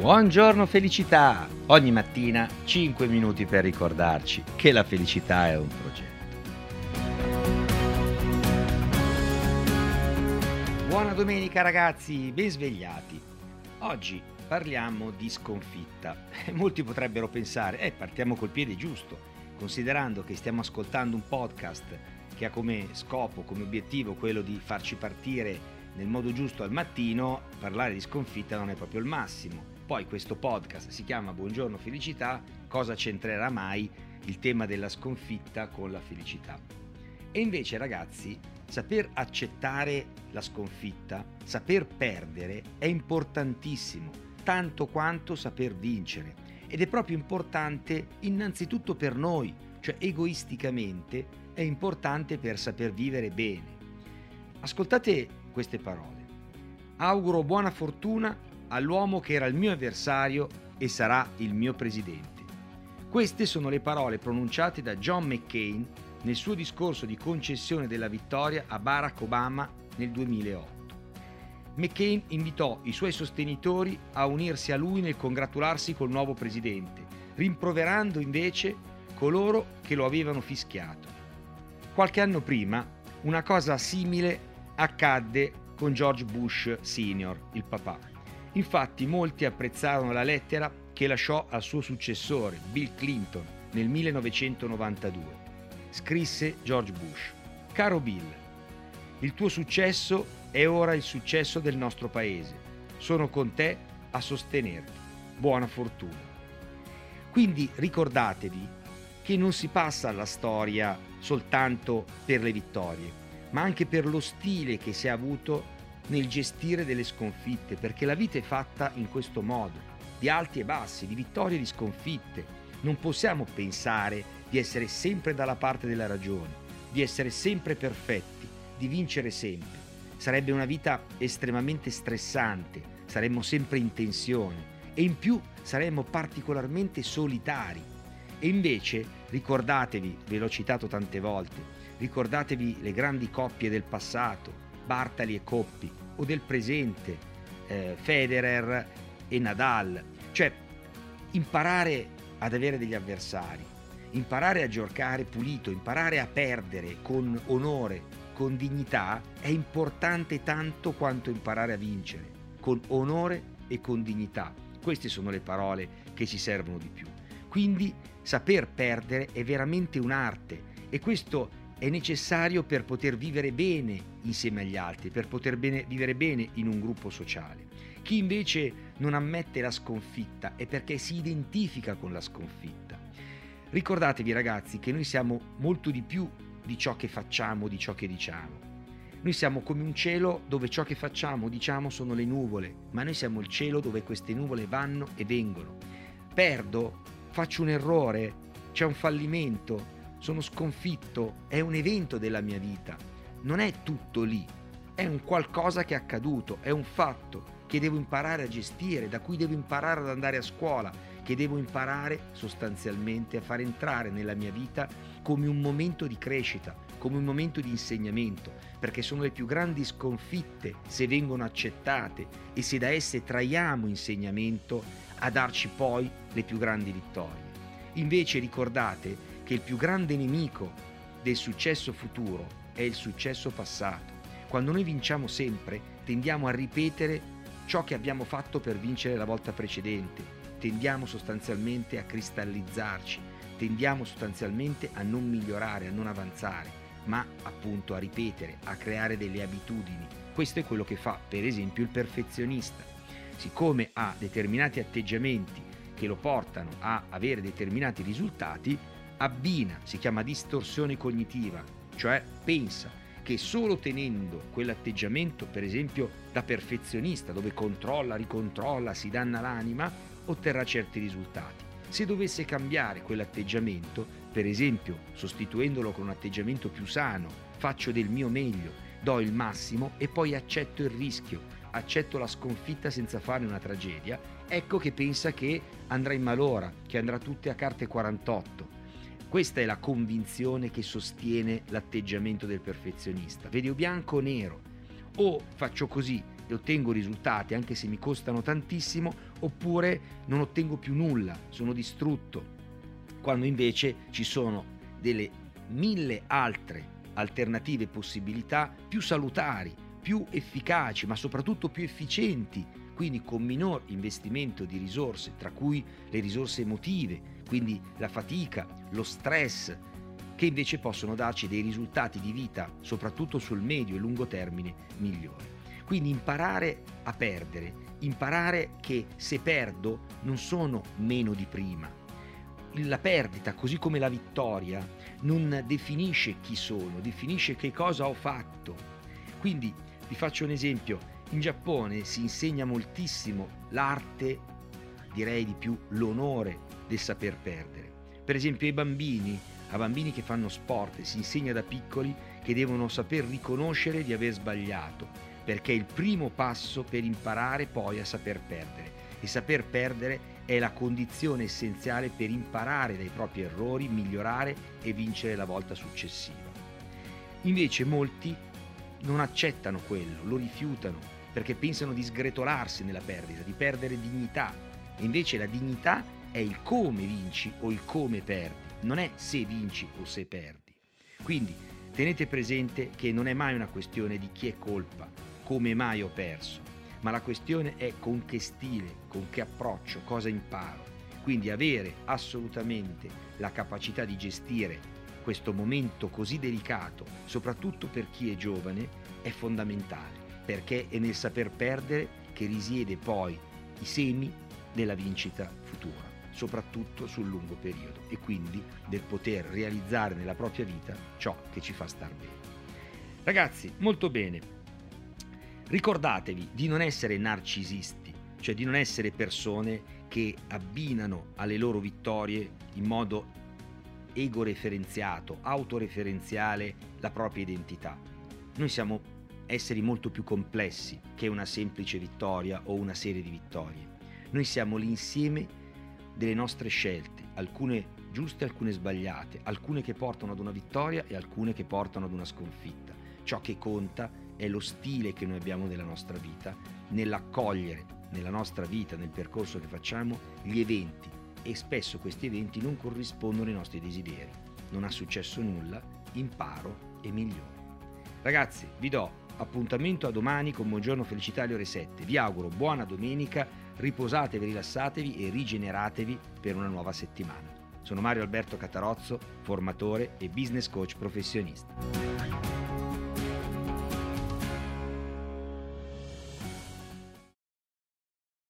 Buongiorno felicità! Ogni mattina 5 minuti per ricordarci che la felicità è un progetto. Buona domenica ragazzi, ben svegliati. Oggi parliamo di sconfitta. Molti potrebbero pensare, eh, partiamo col piede giusto, considerando che stiamo ascoltando un podcast che ha come scopo, come obiettivo quello di farci partire nel modo giusto al mattino, parlare di sconfitta non è proprio il massimo. Poi questo podcast si chiama Buongiorno Felicità, cosa c'entrerà mai il tema della sconfitta con la felicità? E invece ragazzi, saper accettare la sconfitta, saper perdere è importantissimo, tanto quanto saper vincere. Ed è proprio importante innanzitutto per noi, cioè egoisticamente è importante per saper vivere bene. Ascoltate queste parole. Auguro buona fortuna all'uomo che era il mio avversario e sarà il mio presidente. Queste sono le parole pronunciate da John McCain nel suo discorso di concessione della vittoria a Barack Obama nel 2008. McCain invitò i suoi sostenitori a unirsi a lui nel congratularsi col nuovo presidente, rimproverando invece coloro che lo avevano fischiato. Qualche anno prima una cosa simile accadde con George Bush Sr., il papà. Infatti molti apprezzarono la lettera che lasciò al suo successore, Bill Clinton, nel 1992. Scrisse George Bush, Caro Bill, il tuo successo è ora il successo del nostro paese. Sono con te a sostenerti. Buona fortuna. Quindi ricordatevi che non si passa alla storia soltanto per le vittorie, ma anche per lo stile che si è avuto nel gestire delle sconfitte, perché la vita è fatta in questo modo, di alti e bassi, di vittorie e di sconfitte. Non possiamo pensare di essere sempre dalla parte della ragione, di essere sempre perfetti, di vincere sempre. Sarebbe una vita estremamente stressante, saremmo sempre in tensione e in più saremmo particolarmente solitari. E invece ricordatevi, ve l'ho citato tante volte, Ricordatevi le grandi coppie del passato, Bartali e Coppi, o del presente, eh, Federer e Nadal. Cioè, imparare ad avere degli avversari, imparare a giocare pulito, imparare a perdere con onore, con dignità, è importante tanto quanto imparare a vincere, con onore e con dignità. Queste sono le parole che ci servono di più. Quindi saper perdere è veramente un'arte e questo è necessario per poter vivere bene insieme agli altri, per poter bene, vivere bene in un gruppo sociale. Chi invece non ammette la sconfitta è perché si identifica con la sconfitta. Ricordatevi ragazzi che noi siamo molto di più di ciò che facciamo, di ciò che diciamo. Noi siamo come un cielo dove ciò che facciamo, diciamo, sono le nuvole, ma noi siamo il cielo dove queste nuvole vanno e vengono. Perdo, faccio un errore, c'è un fallimento, sono sconfitto, è un evento della mia vita, non è tutto lì, è un qualcosa che è accaduto, è un fatto che devo imparare a gestire, da cui devo imparare ad andare a scuola, che devo imparare sostanzialmente a far entrare nella mia vita come un momento di crescita, come un momento di insegnamento, perché sono le più grandi sconfitte se vengono accettate e se da esse traiamo insegnamento a darci poi le più grandi vittorie. Invece ricordate che il più grande nemico del successo futuro è il successo passato. Quando noi vinciamo sempre, tendiamo a ripetere ciò che abbiamo fatto per vincere la volta precedente, tendiamo sostanzialmente a cristallizzarci, tendiamo sostanzialmente a non migliorare, a non avanzare, ma appunto a ripetere, a creare delle abitudini. Questo è quello che fa per esempio il perfezionista. Siccome ha determinati atteggiamenti che lo portano a avere determinati risultati, abbina, si chiama distorsione cognitiva, cioè pensa che solo tenendo quell'atteggiamento, per esempio da perfezionista, dove controlla, ricontrolla, si danna l'anima, otterrà certi risultati. Se dovesse cambiare quell'atteggiamento, per esempio sostituendolo con un atteggiamento più sano, faccio del mio meglio, do il massimo e poi accetto il rischio, accetto la sconfitta senza fare una tragedia, ecco che pensa che andrà in malora, che andrà tutte a carte 48 questa è la convinzione che sostiene l'atteggiamento del perfezionista. Vedi o bianco o nero. O faccio così e ottengo risultati anche se mi costano tantissimo, oppure non ottengo più nulla, sono distrutto. Quando invece ci sono delle mille altre alternative possibilità più salutari, più efficaci, ma soprattutto più efficienti, quindi con minor investimento di risorse, tra cui le risorse emotive, quindi la fatica, lo stress, che invece possono darci dei risultati di vita, soprattutto sul medio e lungo termine, migliori. Quindi imparare a perdere, imparare che se perdo non sono meno di prima. La perdita, così come la vittoria, non definisce chi sono, definisce che cosa ho fatto. Quindi vi faccio un esempio, in Giappone si insegna moltissimo l'arte, direi di più l'onore del saper perdere. Per esempio ai bambini a bambini che fanno sport si insegna da piccoli che devono saper riconoscere di aver sbagliato, perché è il primo passo per imparare poi a saper perdere. E saper perdere è la condizione essenziale per imparare dai propri errori, migliorare e vincere la volta successiva. Invece molti non accettano quello, lo rifiutano, perché pensano di sgretolarsi nella perdita, di perdere dignità. Invece la dignità è il come vinci o il come perdi non è se vinci o se perdi. Quindi tenete presente che non è mai una questione di chi è colpa, come mai ho perso, ma la questione è con che stile, con che approccio, cosa imparo. Quindi avere assolutamente la capacità di gestire questo momento così delicato, soprattutto per chi è giovane, è fondamentale, perché è nel saper perdere che risiede poi i semi della vincita futura soprattutto sul lungo periodo e quindi del poter realizzare nella propria vita ciò che ci fa star bene. Ragazzi, molto bene. Ricordatevi di non essere narcisisti, cioè di non essere persone che abbinano alle loro vittorie in modo ego-referenziato, autoreferenziale la propria identità. Noi siamo esseri molto più complessi che una semplice vittoria o una serie di vittorie. Noi siamo l'insieme delle nostre scelte, alcune giuste, alcune sbagliate, alcune che portano ad una vittoria e alcune che portano ad una sconfitta. Ciò che conta è lo stile che noi abbiamo nella nostra vita, nell'accogliere nella nostra vita, nel percorso che facciamo, gli eventi e spesso questi eventi non corrispondono ai nostri desideri. Non ha successo nulla, imparo e miglioro. Ragazzi, vi do appuntamento a domani con Buongiorno Felicità alle ore 7. Vi auguro buona domenica riposatevi, rilassatevi e rigeneratevi per una nuova settimana. Sono Mario Alberto Catarozzo, formatore e business coach professionista.